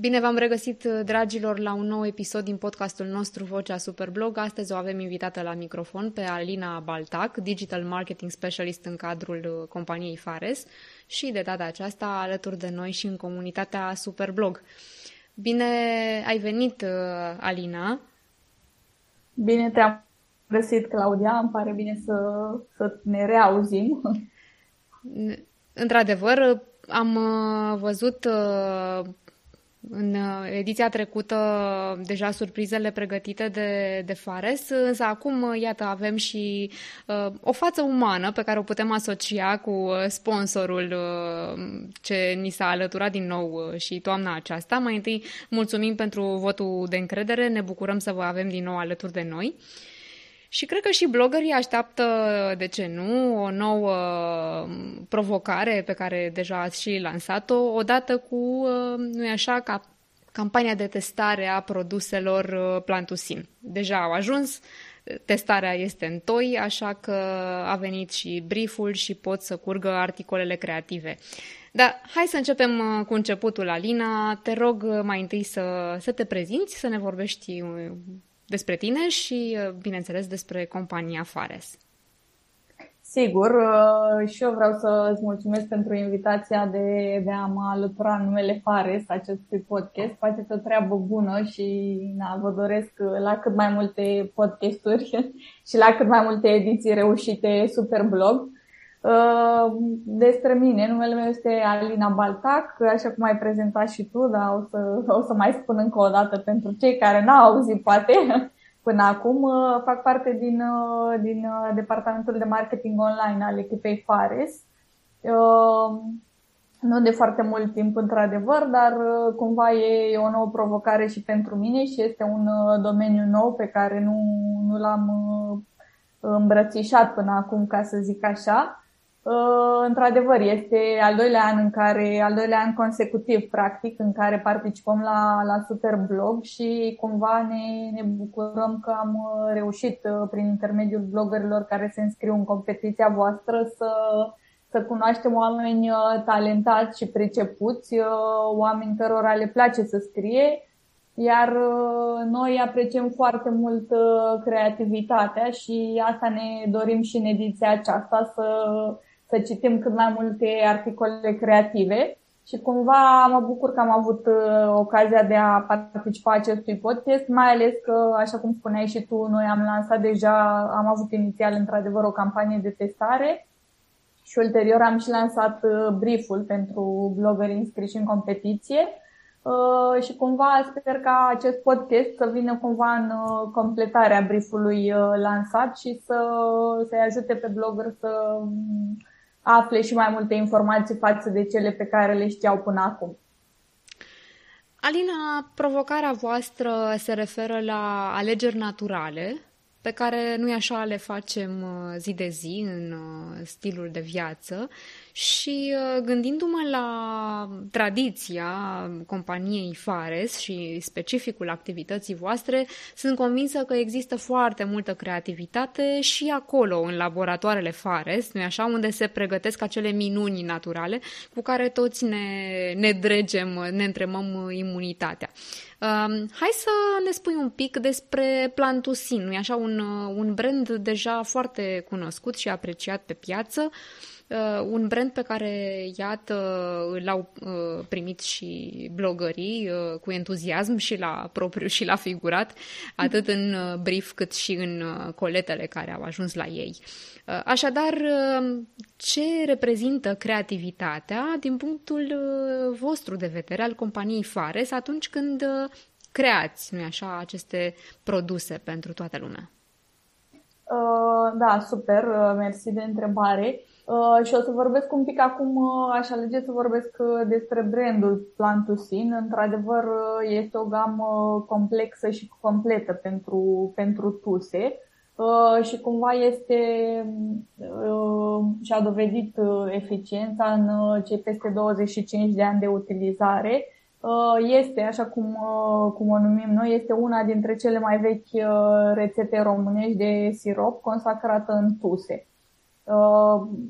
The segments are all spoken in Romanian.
Bine v-am regăsit, dragilor, la un nou episod din podcastul nostru Vocea Superblog. Astăzi o avem invitată la microfon pe Alina Baltac, Digital Marketing Specialist în cadrul companiei Fares și de data aceasta alături de noi și în comunitatea Superblog. Bine ai venit, Alina! Bine te-am găsit, Claudia. Îmi pare bine să, să ne reauzim. Într-adevăr, am văzut în uh, ediția trecută deja surprizele pregătite de, de Fares, însă acum, uh, iată, avem și uh, o față umană pe care o putem asocia cu uh, sponsorul uh, ce ni s-a alăturat din nou uh, și toamna aceasta. Mai întâi, mulțumim pentru votul de încredere, ne bucurăm să vă avem din nou alături de noi. Și cred că și blogării așteaptă, de ce nu, o nouă provocare pe care deja ați și lansat-o, odată cu, uh, nu e așa, ca campania de testare a produselor uh, Plantusin. Deja au ajuns, testarea este în toi, așa că a venit și brieful și pot să curgă articolele creative. Dar hai să începem uh, cu începutul, Alina. Te rog mai întâi să, să te prezinți, să ne vorbești despre tine și, uh, bineînțeles, despre compania Fares. Sigur, uh, și eu vreau să îți mulțumesc pentru invitația de, de a mă alătura în numele Fares acestui podcast. Faceți o treabă bună și na, vă doresc la cât mai multe podcasturi și la cât mai multe ediții reușite Superblog. Uh, despre mine, numele meu este Alina Baltac, așa cum ai prezentat și tu, dar o să, o să mai spun încă o dată pentru cei care n-au auzit poate până acum. Uh, fac parte din, uh, din departamentul de marketing online al echipei Fares. Nu de foarte mult timp, într-adevăr, dar cumva e o nouă provocare și pentru mine și este un domeniu nou pe care nu, nu l-am îmbrățișat până acum, ca să zic așa. Uh, într-adevăr, este al doilea an în care, al doilea an consecutiv, practic, în care participăm la, la Superblog și cumva ne, ne bucurăm că am uh, reușit uh, prin intermediul bloggerilor care se înscriu în competiția voastră să, să cunoaștem oameni talentați și pricepuți, oameni cărora le place să scrie, iar noi apreciem foarte mult creativitatea și asta ne dorim și în ediția aceasta să să citim cât mai multe articole creative și cumva mă bucur că am avut uh, ocazia de a participa acestui podcast, mai ales că, așa cum spuneai și tu, noi am lansat deja, am avut inițial într-adevăr o campanie de testare și ulterior am și lansat uh, brieful pentru blogării înscriși în competiție. Uh, și cumva sper ca acest podcast să vină cumva în completarea briefului lansat și să, să-i ajute pe blogger să afle și mai multe informații față de cele pe care le știau până acum. Alina, provocarea voastră se referă la alegeri naturale pe care nu așa le facem uh, zi de zi în uh, stilul de viață și uh, gândindu-mă la tradiția companiei Fares și specificul activității voastre, sunt convinsă că există foarte multă creativitate și acolo, în laboratoarele Fares, nu așa, unde se pregătesc acele minuni naturale cu care toți ne, ne dregem, ne întremăm imunitatea. Um, hai să ne spui un pic despre Plantusin, nu așa, un, un brand deja foarte cunoscut și apreciat pe piață. Uh, un brand pe care, iată, l-au uh, primit și blogării uh, cu entuziasm și la propriu și la figurat, atât în uh, brief cât și în uh, coletele care au ajuns la ei. Uh, așadar, uh, ce reprezintă creativitatea din punctul uh, vostru de vedere al companiei Fares atunci când uh, creați, nu așa, aceste produse pentru toată lumea? Uh, da, super, uh, mersi de întrebare. Uh, și o să vorbesc un pic acum, uh, aș alege să vorbesc uh, despre brandul Plantusin. Într-adevăr, uh, este o gamă complexă și completă pentru, pentru tuse uh, și cumva este uh, și-a dovedit uh, eficiența în uh, cei peste 25 de ani de utilizare. Uh, este, așa cum, uh, cum o numim noi, este una dintre cele mai vechi rețete românești de sirop consacrată în tuse.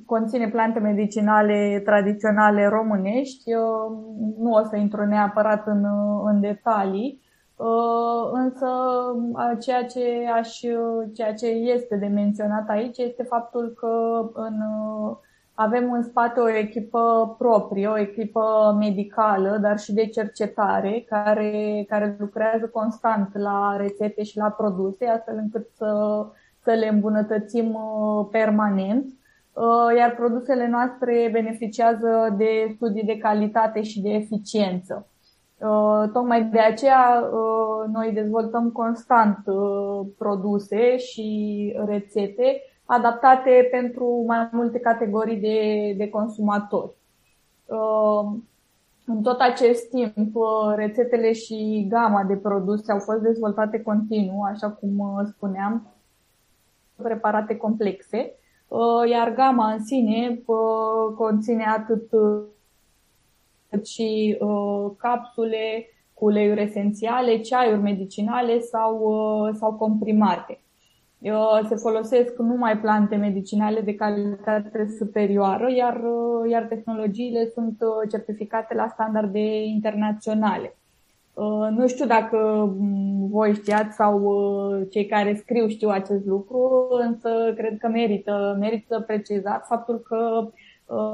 Conține plante medicinale tradiționale românești. Nu o să intru neapărat în, în detalii, însă ceea ce, aș, ceea ce este de menționat aici este faptul că în avem în spate o echipă proprie, o echipă medicală, dar și de cercetare, care, care lucrează constant la rețete și la produse, astfel încât să, să le îmbunătățim uh, permanent. Uh, iar produsele noastre beneficiază de studii de calitate și de eficiență. Uh, tocmai de aceea noi dezvoltăm constant produse și rețete adaptate pentru mai multe categorii de, de consumatori. Uh, în tot acest timp, uh, rețetele și gama de produse au fost dezvoltate continuu, așa cum uh, spuneam, preparate complexe, iar gama în sine conține atât și capsule cu uleiuri esențiale, ceaiuri medicinale sau, sau comprimate se folosesc numai plante medicinale de calitate superioară, iar, iar tehnologiile sunt uh, certificate la standarde internaționale. Uh, nu știu dacă mm, voi știați sau uh, cei care scriu știu acest lucru, însă cred că merită, merită precizat faptul că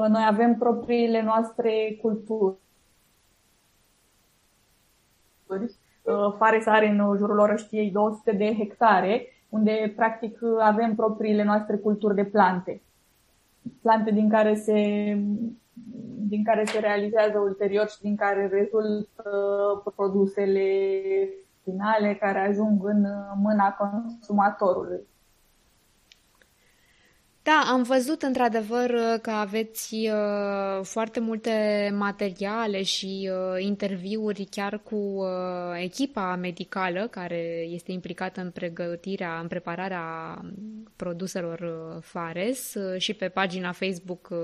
noi avem propriile noastre culturi. Fares are în jurul orăștiei 200 de hectare unde practic avem propriile noastre culturi de plante. Plante din care se, din care se realizează ulterior și din care rezultă produsele finale care ajung în mâna consumatorului. Da, am văzut într-adevăr că aveți uh, foarte multe materiale și uh, interviuri chiar cu uh, echipa medicală care este implicată în pregătirea, în prepararea produselor uh, Fares uh, și pe pagina Facebook uh,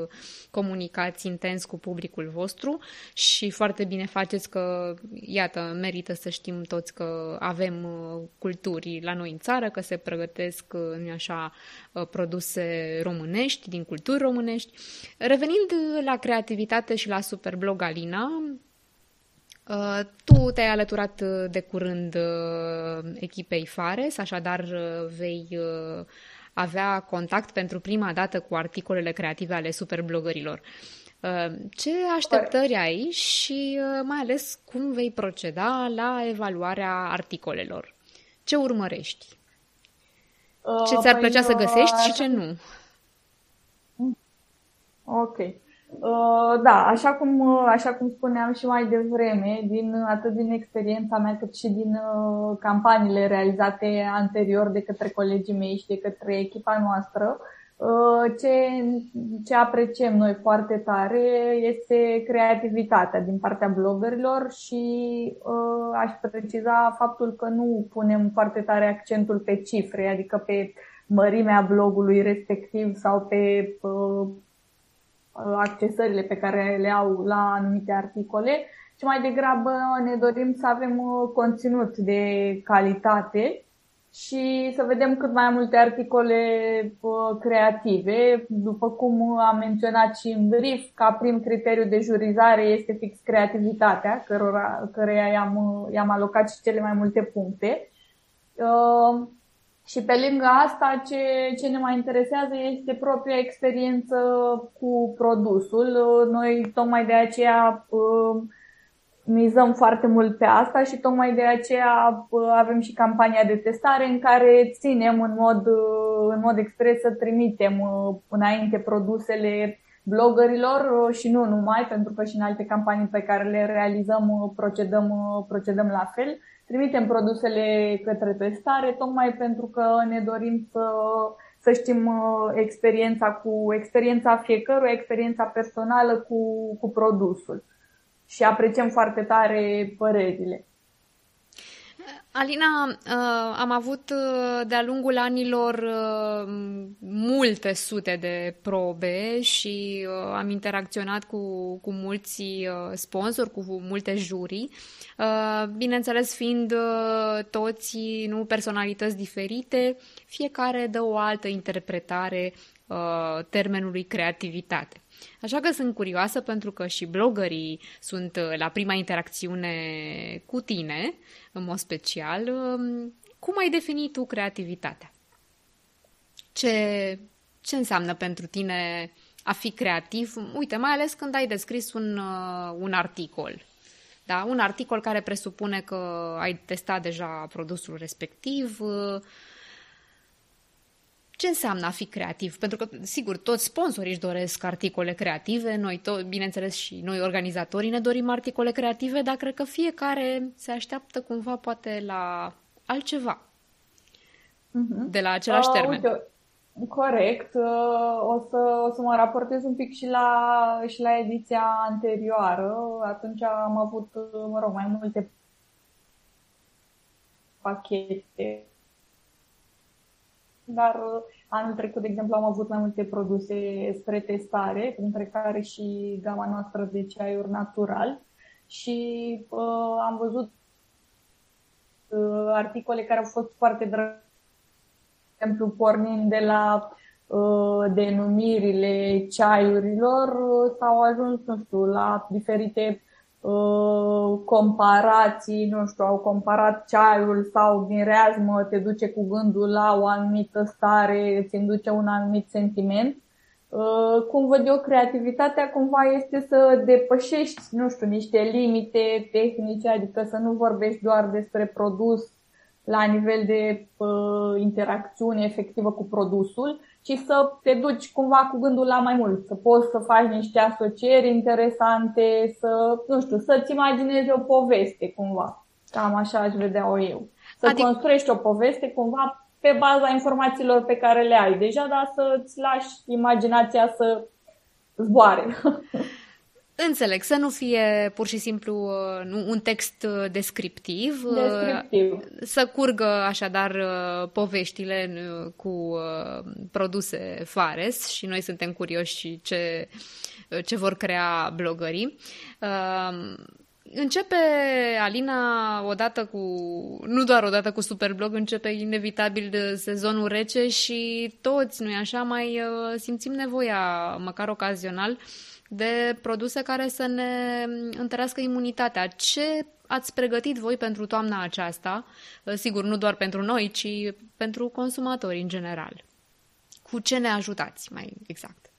comunicați intens cu publicul vostru. Și foarte bine faceți că, iată, merită să știm toți că avem uh, culturi la noi în țară, că se pregătesc, uh, nu așa, uh, produse românești, din culturi românești. Revenind la creativitate și la Superblog Alina, uh, tu te-ai alăturat de curând uh, echipei Fares, așadar uh, vei avea contact pentru prima dată cu articolele creative ale superblogărilor. Ce așteptări ai și mai ales cum vei proceda la evaluarea articolelor? Ce urmărești? Ce ți-ar păi, plăcea să găsești și ce nu? Ok. Uh, da, așa cum, uh, așa cum spuneam și mai devreme, din, atât din experiența mea cât și din uh, campaniile realizate anterior de către colegii mei și de către echipa noastră, uh, ce, ce apreciem noi foarte tare este creativitatea din partea bloggerilor și uh, aș preciza faptul că nu punem foarte tare accentul pe cifre, adică pe mărimea blogului respectiv sau pe uh, accesările pe care le au la anumite articole, ci mai degrabă ne dorim să avem uh, conținut de calitate și să vedem cât mai multe articole uh, creative. După cum am menționat și în brief, ca prim criteriu de jurizare este fix creativitatea, cărora, căreia i-am, uh, i-am alocat și cele mai multe puncte. Și pe lângă asta, ce, ce ne mai interesează este propria experiență cu produsul. Noi tocmai de aceea uh, mizăm foarte mult pe asta și tocmai de aceea uh, avem și campania de testare în care ținem în mod, uh, în mod expres să trimitem înainte produsele blogărilor și nu numai, pentru că și în alte campanii pe care le realizăm procedăm, procedăm la fel trimitem produsele către testare, tocmai pentru că ne dorim să, să știm uh, experiența cu experiența fiecăruia, experiența personală cu, cu produsul. Și apreciem foarte tare părerile. Alina, uh, am avut uh, de-a lungul anilor uh, multe sute de probe și am interacționat cu, cu mulți sponsori, cu multe jurii, bineînțeles fiind toți nu personalități diferite, fiecare dă o altă interpretare uh, termenului creativitate. Așa că sunt curioasă pentru că și blogării sunt uh, la prima interacțiune cu tine, în mod special. Uh, cum ai definit tu creativitatea? Ce, ce înseamnă pentru tine a fi creativ? Uite, mai ales când ai descris un, uh, un articol. Da? Un articol care presupune că ai testat deja produsul respectiv, uh, ce înseamnă a fi creativ? Pentru că, sigur, toți sponsorii își doresc articole creative, noi, tot, bineînțeles, și noi, organizatorii, ne dorim articole creative, dar cred că fiecare se așteaptă cumva, poate, la altceva uh-huh. de la același uh, termen. Uite, corect. Uh, o să, o să mă raportez un pic și la, și la ediția anterioară. Atunci am avut, mă rog, mai multe pachete dar uh, anul trecut, de exemplu, am avut mai multe produse spre testare, printre care și gama noastră de ceaiuri natural. Și uh, am văzut uh, articole care au fost foarte drăguțe, de exemplu, pornind de la uh, denumirile ceaiurilor, uh, s-au ajuns, nu știu, la diferite Uh, comparații, nu știu, au comparat ceaiul sau din reazmă te duce cu gândul la o anumită stare, îți induce un anumit sentiment. Uh, cum văd eu, creativitatea cumva este să depășești, nu știu, niște limite tehnice, adică să nu vorbești doar despre produs la nivel de uh, interacțiune efectivă cu produsul, ci să te duci cumva cu gândul la mai mult, să poți să faci niște asocieri interesante, să, nu știu, să-ți imaginezi o poveste cumva. Cam așa aș vedea-o eu. Să adică... construiești o poveste cumva pe baza informațiilor pe care le ai deja, dar să-ți lași imaginația să zboare. Înțeleg, să nu fie pur și simplu uh, un text uh, descriptiv, uh, descriptiv. să curgă așadar poveștile cu produse Fares și noi suntem curioși ce, ce vor crea blogării. Începe Alina odată cu, nu doar odată cu Superblog, începe inevitabil sezonul rece și toți, nu-i așa, mai simțim nevoia, măcar ocazional, de produse care să ne întărească imunitatea. Ce ați pregătit voi pentru toamna aceasta? Sigur, nu doar pentru noi, ci pentru consumatori în general. Cu ce ne ajutați mai exact?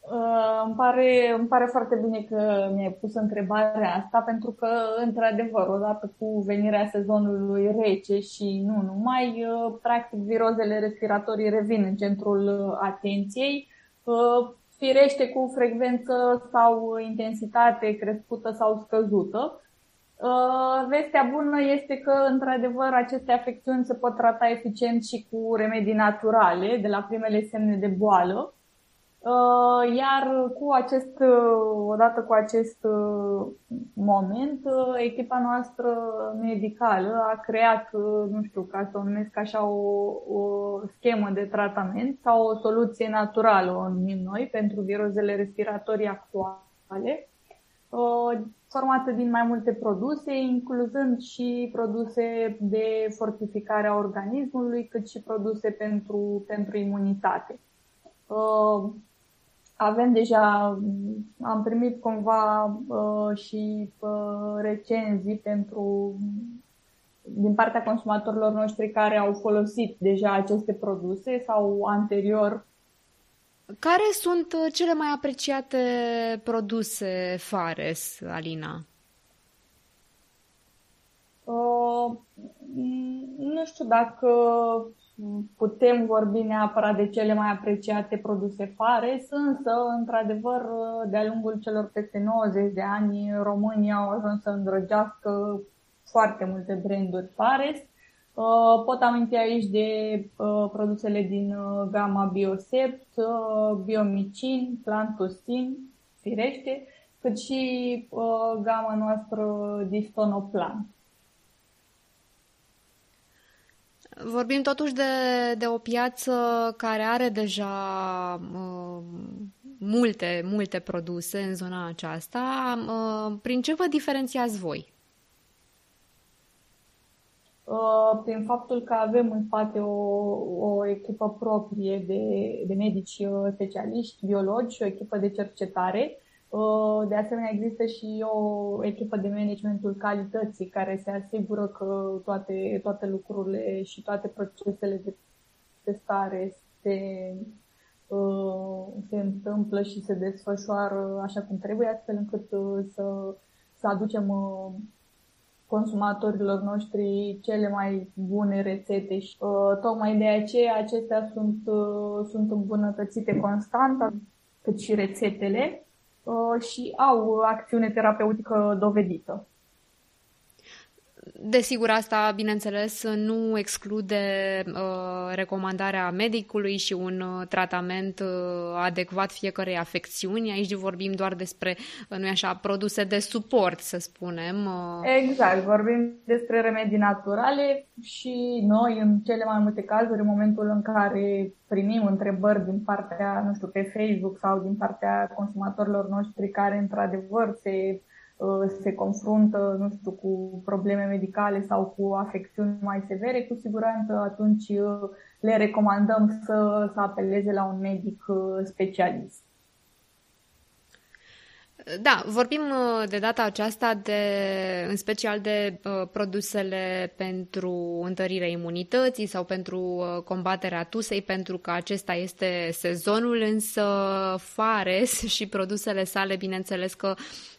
Uh, îmi, pare, îmi pare foarte bine că mi-ai pus întrebarea asta, pentru că, într-adevăr, odată cu venirea sezonului rece și nu numai, uh, practic virozele respiratorii revin în centrul uh, atenției firește cu frecvență sau intensitate crescută sau scăzută. Vestea bună este că, într-adevăr, aceste afecțiuni se pot trata eficient și cu remedii naturale, de la primele semne de boală. Uh, iar cu acest, uh, odată cu acest uh, moment, echipa noastră medicală a creat, nu știu, ca să o numesc așa, o, o schemă de tratament sau o soluție naturală, o numim noi, pentru virozele respiratorii actuale, formată din mai multe produse, incluzând și produse de fortificare a organismului, cât și produse pentru, pentru imunitate avem deja, am primit cumva uh, și uh, recenzii pentru din partea consumatorilor noștri care au folosit deja aceste produse sau anterior. Care sunt uh, cele mai apreciate produse Fares, Alina? Uh, nu știu dacă putem vorbi neapărat de cele mai apreciate produse Fares, însă, într-adevăr, de-a lungul celor peste 90 de ani, România au ajuns să îndrăgească foarte multe branduri Fares. Uh, pot aminti aici de uh, produsele din uh, gama Biosept, Biomicin, Plantosin, firește, cât și gama noastră Distonoplan. Vorbim totuși de, de o piață care are deja uh, multe, multe produse în zona aceasta. Uh, prin ce vă diferențiați voi? Uh, prin faptul că avem în spate o, o echipă proprie de, de medici uh, specialiști, biologi și o echipă de cercetare. Uh, de asemenea, există și o echipă de managementul calității care se asigură că toate, toate lucrurile și toate procesele de testare se, se întâmplă și se desfășoară așa cum trebuie, astfel încât să, să aducem consumatorilor noștri cele mai bune rețete și uh, tocmai de aceea acestea sunt, uh, sunt îmbunătățite constant, cât și rețetele. uh, și au acțiune terapeutică dovedită. Desigur, asta, bineînțeles, nu exclude uh, recomandarea medicului și un uh, tratament uh, adecvat fiecărei afecțiuni. Aici vorbim doar despre, uh, nu așa, produse de suport, să spunem. Uh. Exact, vorbim despre remedii naturale și noi, în cele mai multe cazuri, în momentul în care primim întrebări din partea, nu știu, pe Facebook sau din partea consumatorilor noștri care, într-adevăr, se Uh, se confruntă, nu știu, cu probleme medicale sau cu afecțiuni mai severe, cu siguranță atunci uh, le recomandăm să, să apeleze la un medic uh, specialist. Da, vorbim de data aceasta de, în special de uh, produsele pentru întărirea imunității sau pentru uh, combaterea tusei, pentru că acesta este sezonul, însă Fares și produsele sale, bineînțeles că uh, Uh,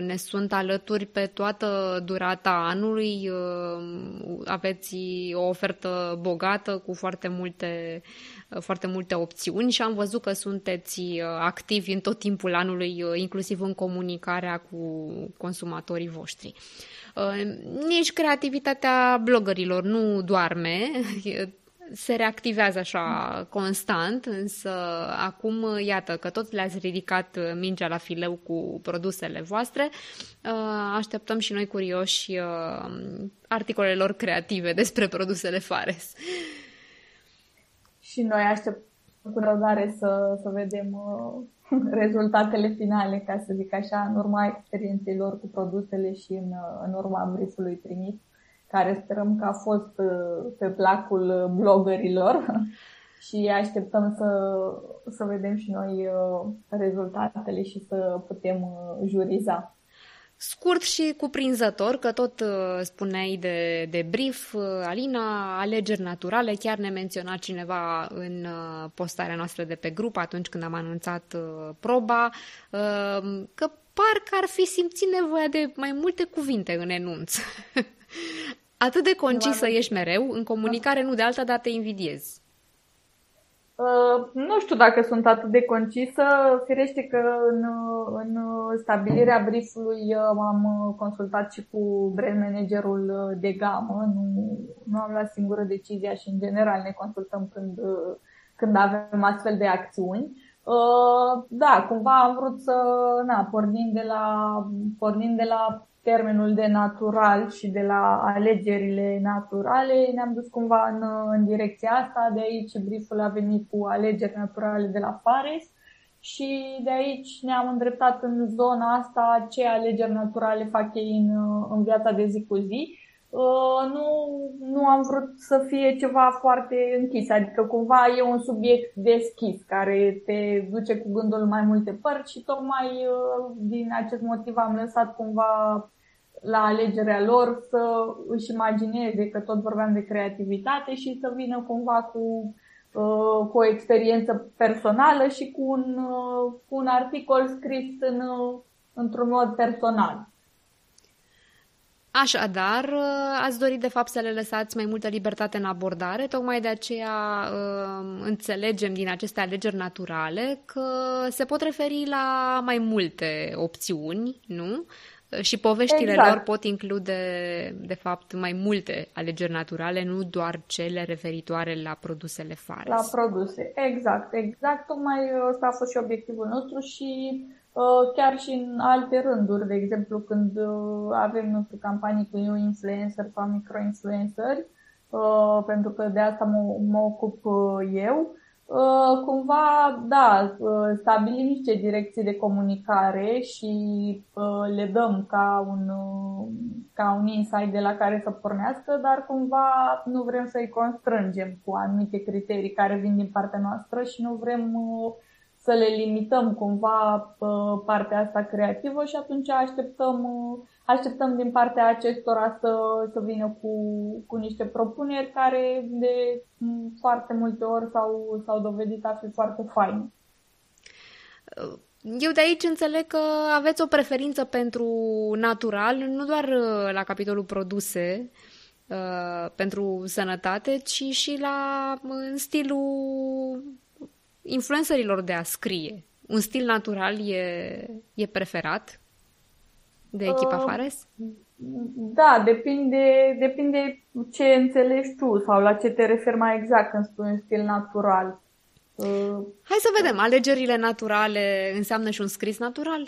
ne sunt alături pe toată durata anului. Uh, aveți o ofertă bogată cu foarte multe, uh, foarte multe opțiuni și am văzut că sunteți activi în tot timpul anului, inclusiv în comunicarea cu consumatorii voștri. Nici creativitatea blogărilor nu doarme, se reactivează așa constant, însă acum, iată, că tot le-ați ridicat mingea la fileu cu produsele voastre, uh, așteptăm și noi curioși uh, articolelor creative despre produsele Fares. Și noi așteptăm cu răbdare să, să vedem uh, rezultatele finale, ca să zic așa, în urma experienței lor cu produsele și în, în urma briefului primit care sperăm că a fost uh, pe placul uh, blogărilor și așteptăm să, să vedem și noi uh, rezultatele și să putem juriza. Scurt și cuprinzător, că tot spuneai de, de brief, Alina, alegeri naturale, chiar ne menționa cineva în postarea noastră de pe grup atunci când am anunțat proba, că parcă ar fi simțit nevoia de mai multe cuvinte în enunț. Atât de concisă ești mereu, în comunicare nu de alta, dar te invidiez. Uh, nu știu dacă sunt atât de concisă. Firește că în, în stabilirea briefului uh, am consultat și cu brand managerul de gamă. Nu, nu am luat singură decizia și în general ne consultăm când, când avem astfel de acțiuni. Uh, da, cumva am vrut să, na, pornim de la, pornim de la termenul de natural și de la alegerile naturale, ne-am dus cumva în, în direcția asta, de aici brieful a venit cu alegeri naturale de la Fares și de aici ne-am îndreptat în zona asta ce alegeri naturale fac ei în, în viața de zi cu zi. Uh, nu, nu am vrut să fie ceva foarte închis, adică cumva e un subiect deschis care te duce cu gândul mai multe părți și tocmai uh, din acest motiv am lăsat cumva la alegerea lor să își imagineze că tot vorbeam de creativitate și să vină cumva cu, uh, cu o experiență personală și cu un, uh, cu un articol scris în, uh, într-un mod personal. Așadar, ați dorit de fapt să le lăsați mai multă libertate în abordare, tocmai de aceea înțelegem din aceste alegeri naturale că se pot referi la mai multe opțiuni, nu? Și poveștile exact. lor pot include, de fapt, mai multe alegeri naturale, nu doar cele referitoare la produsele Fares. La produse, exact, exact. Tocmai ăsta a fost și obiectivul nostru și uh, chiar și în alte rânduri, de exemplu, când uh, avem, nu știu, campanii cu new influencer sau micro-influenceri, uh, pentru că de asta mă, mă ocup eu, Uh, cumva cumva, da, stabilim niște direcții de comunicare și le dăm ca un, ca un insight de la care să pornească, dar cumva nu vrem să-i constrângem cu anumite criterii care vin din partea noastră și nu vrem să le limităm cumva partea asta creativă și atunci așteptăm, așteptăm din partea acestora să, să vină cu, cu niște propuneri care de foarte multe ori s-au, s-au dovedit a fi foarte faine. Eu de aici înțeleg că aveți o preferință pentru natural, nu doar uh, la capitolul produse, uh, pentru sănătate, ci și la în stilul influencerilor de a scrie. Un stil natural e, e preferat de echipa uh, Fares? Da, depinde, depinde ce înțelegi tu sau la ce te referi mai exact când spui un stil natural. Uh, Hai să vedem, alegerile naturale înseamnă și un scris natural?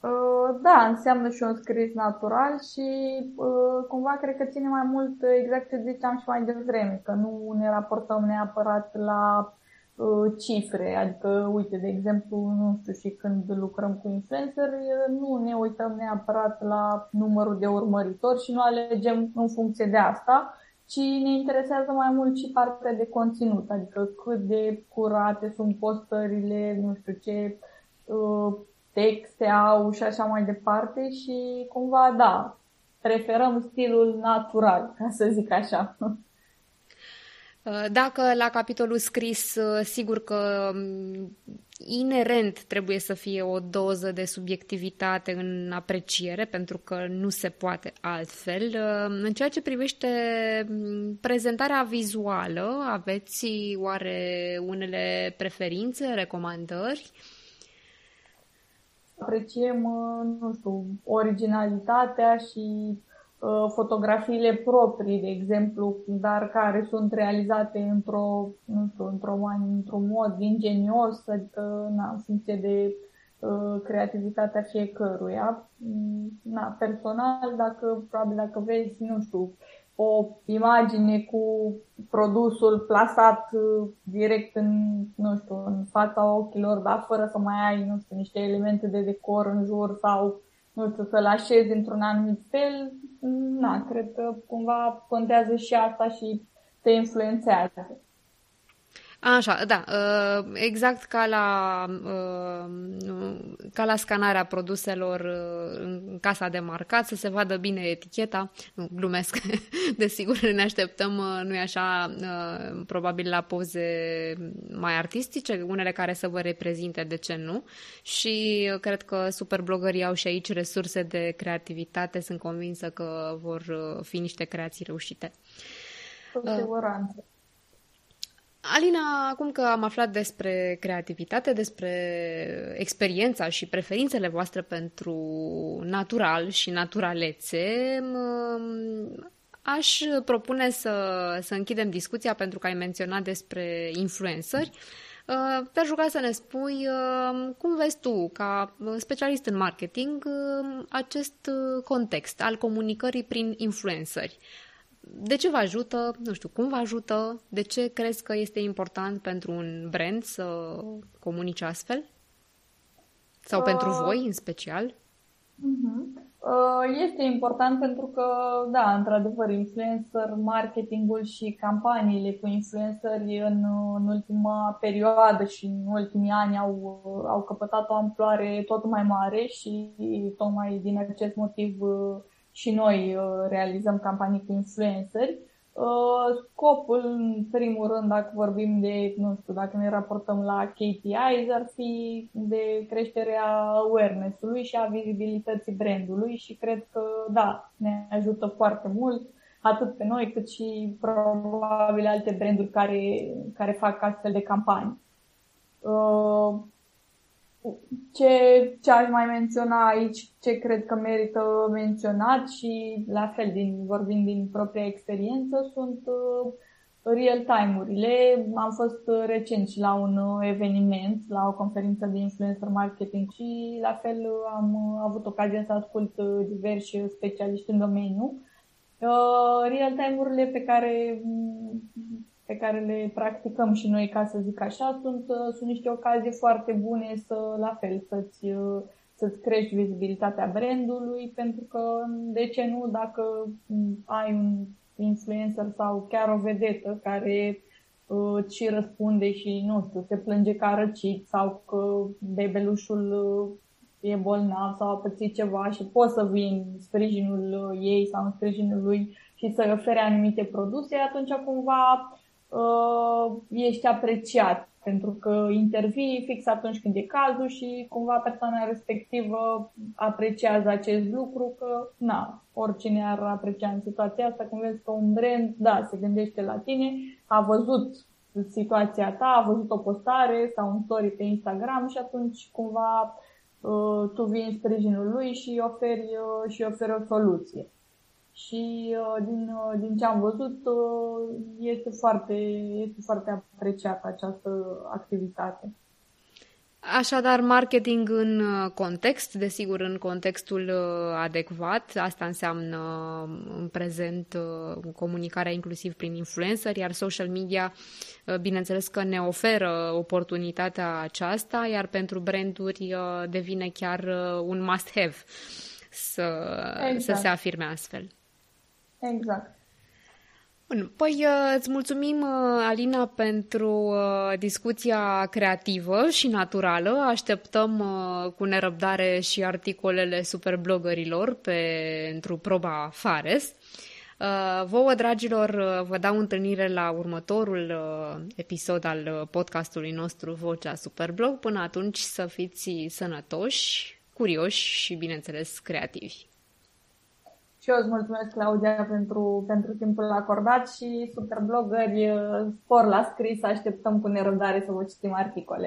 Uh, da, înseamnă și un scris natural și uh, cumva cred că ține mai mult exact ce ziceam și mai devreme, că nu ne raportăm neapărat la Uh, cifre, adică, uite, de exemplu, nu știu, și când lucrăm cu influencer, uh, nu ne uităm neapărat la numărul de urmăritori și nu alegem în funcție de asta, ci ne interesează mai mult și partea de conținut, adică cât de curate sunt postările, nu știu ce uh, texte au și așa mai departe și cumva, da, preferăm stilul natural, ca să zic așa. Uh, dacă la capitolul scris, uh, sigur că um, inerent trebuie să fie o doză de subiectivitate în apreciere, pentru că nu se poate altfel. Uh, în ceea ce privește um, prezentarea vizuală, aveți oare unele preferințe, recomandări? Apreciem, nu știu, originalitatea și Uh, fotografiile proprii, de exemplu, dar care sunt realizate într-o, nu știu, într-o, într-un mod ingenios, adică na, în funcție de uh, creativitatea fiecăruia. Mm, na, personal, dacă, probabil dacă vezi, nu știu, o imagine cu produsul plasat uh, direct în, nu știu, în fața ochilor, dar fără să mai ai, nu știu, niște elemente de decor în jur sau nu știu, să-l așezi într-un anumit fel, na, cred că cumva contează și asta și te influențează. Așa, da, uh, exact ca la, uh, ca la scanarea produselor uh, în casa de marcat, să se vadă bine eticheta. Nu, glumesc, desigur ne așteptăm, nu-i așa, probabil la poze mai artistice, unele care să vă reprezinte, de ce nu? Și cred că superblogării au și aici resurse de creativitate, sunt convinsă că vor fi niște creații reușite. Cu siguranță. Alina, acum că am aflat despre creativitate, despre experiența și preferințele voastre pentru natural și naturalețe, aș propune să, să închidem discuția pentru că ai menționat despre influenceri. Te-aș ruga să ne spui cum vezi tu, ca specialist în marketing, acest context al comunicării prin influenceri de ce vă ajută, nu știu, cum vă ajută, de ce crezi că este important pentru un brand să comunice astfel? Sau uh, pentru voi în special? Uh-huh. Uh, este important pentru că, da, într-adevăr, influencer, marketingul și campaniile cu influenceri în, în ultima perioadă și în ultimii ani au, au căpătat o amploare tot mai mare și tocmai din acest motiv uh, și noi uh, realizăm campanii cu influenceri. Uh, scopul, în primul rând, dacă vorbim de, nu știu, dacă ne raportăm la KPIs, ar fi de creșterea awareness-ului și a vizibilității brandului și cred că, da, ne ajută foarte mult atât pe noi cât și probabil alte branduri care, care fac astfel de campanii. Uh, ce, ce aș mai menționa aici, ce cred că merită menționat și la fel, din, vorbind din propria experiență, sunt uh, real-time-urile. Am fost recent și la un uh, eveniment, la o conferință de influencer marketing și la fel uh, am avut ocazia să ascult diversi specialiști în domeniu. Real-time-urile pe care pe care le practicăm și noi, ca să zic așa, sunt, sunt niște ocazii foarte bune să, la fel, să-ți, să-ți crești vizibilitatea brandului, pentru că, de ce nu, dacă ai un influencer sau chiar o vedetă care uh, și răspunde și, nu știu, se plânge că a răcit sau că bebelușul uh, e bolnav sau a pățit ceva și poți să vii în sprijinul uh, ei sau în sprijinul lui și să-i ofere anumite produse, atunci cumva uh, ești apreciat pentru că intervii fix atunci când e cazul și cumva persoana respectivă apreciază acest lucru că, na, oricine ar aprecia în situația asta, când vezi că un brand, da, se gândește la tine, a văzut situația ta, a văzut o postare sau un story pe Instagram și atunci cumva uh, tu vii în sprijinul lui și oferi, uh, și oferi o soluție și uh, din, uh, din ce am văzut uh, este foarte, este foarte apreciată această activitate. Așadar, marketing în context, desigur în contextul adecvat, asta înseamnă în prezent comunicarea inclusiv prin influencer, iar social media, bineînțeles că ne oferă oportunitatea aceasta, iar pentru branduri devine chiar un must-have să, exact. să se afirme astfel. Exact. Bun, păi uh, îți mulțumim, uh, Alina, pentru uh, discuția creativă și naturală. Așteptăm cu nerăbdare și articolele superblogărilor pentru proba Fares. Vouă, dragilor, vă dau întâlnire la următorul episod al podcastului nostru Vocea Superblog. Până atunci să fiți sănătoși, curioși și, bineînțeles, creativi. Și eu îți mulțumesc, Claudia, pentru, pentru timpul acordat și super blogări, spor la scris, așteptăm cu nerăbdare să vă citim articole.